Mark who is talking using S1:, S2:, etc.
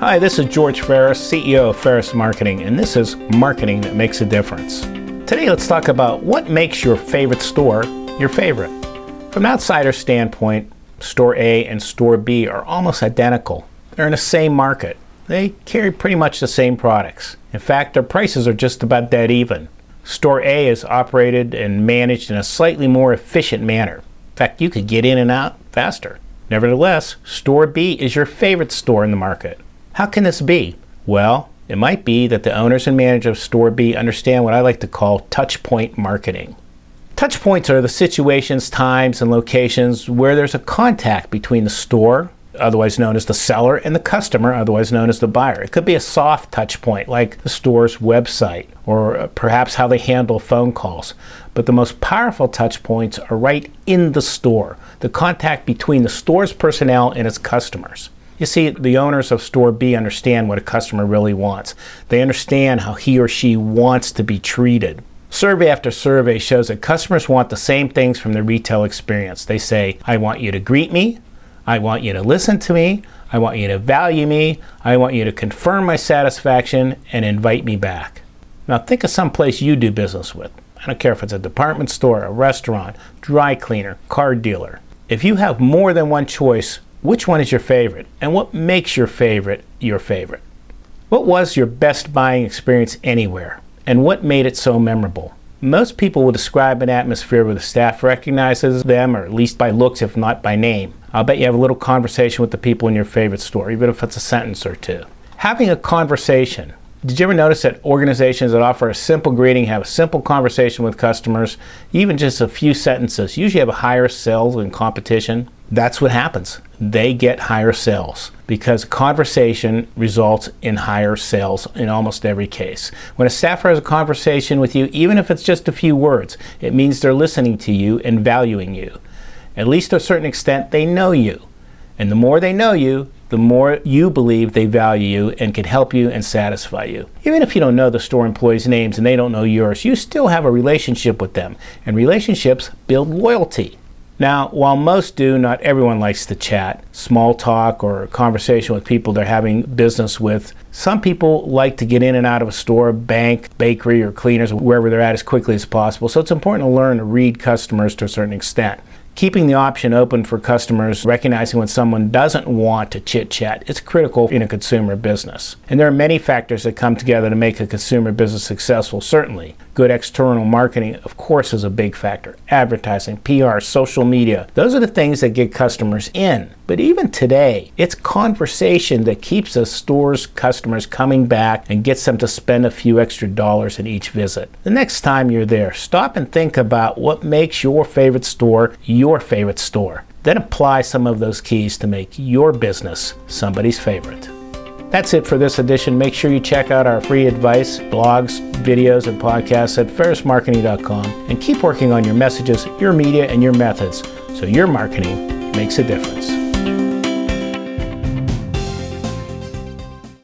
S1: Hi, this is George Ferris, CEO of Ferris Marketing, and this is Marketing That Makes a Difference. Today, let's talk about what makes your favorite store your favorite. From an outsider standpoint, Store A and Store B are almost identical. They're in the same market. They carry pretty much the same products. In fact, their prices are just about dead even. Store A is operated and managed in a slightly more efficient manner. In fact, you could get in and out faster. Nevertheless, Store B is your favorite store in the market. How can this be? Well, it might be that the owners and managers of Store B understand what I like to call touchpoint marketing. Touchpoints are the situations, times, and locations where there's a contact between the store, otherwise known as the seller, and the customer, otherwise known as the buyer. It could be a soft touch point, like the store's website, or uh, perhaps how they handle phone calls. But the most powerful touch points are right in the store, the contact between the store's personnel and its customers. You see, the owners of Store B understand what a customer really wants. They understand how he or she wants to be treated. Survey after survey shows that customers want the same things from the retail experience. They say, I want you to greet me, I want you to listen to me, I want you to value me, I want you to confirm my satisfaction and invite me back. Now think of some place you do business with. I don't care if it's a department store, a restaurant, dry cleaner, car dealer. If you have more than one choice, which one is your favorite? And what makes your favorite your favorite? What was your best buying experience anywhere? And what made it so memorable? Most people will describe an atmosphere where the staff recognizes them, or at least by looks, if not by name. I'll bet you have a little conversation with the people in your favorite store, even if it's a sentence or two. Having a conversation. Did you ever notice that organizations that offer a simple greeting have a simple conversation with customers, even just a few sentences, usually have a higher sales than competition? That's what happens. They get higher sales because conversation results in higher sales in almost every case. When a staffer has a conversation with you, even if it's just a few words, it means they're listening to you and valuing you. At least to a certain extent, they know you. And the more they know you, the more you believe they value you and can help you and satisfy you. Even if you don't know the store employees' names and they don't know yours, you still have a relationship with them. And relationships build loyalty. Now, while most do, not everyone likes to chat, small talk, or conversation with people they're having business with. Some people like to get in and out of a store, bank, bakery, or cleaners, wherever they're at as quickly as possible. So it's important to learn to read customers to a certain extent keeping the option open for customers, recognizing when someone doesn't want to chit chat, it's critical in a consumer business. And there are many factors that come together to make a consumer business successful, certainly. Good external marketing, of course, is a big factor. Advertising, PR, social media, those are the things that get customers in. But even today, it's conversation that keeps a store's customers coming back and gets them to spend a few extra dollars in each visit. The next time you're there, stop and think about what makes your favorite store your favorite store. Then apply some of those keys to make your business somebody's favorite. That's it for this edition. Make sure you check out our free advice, blogs, videos, and podcasts at ferrismarketing.com and keep working on your messages, your media, and your methods so your marketing makes a difference.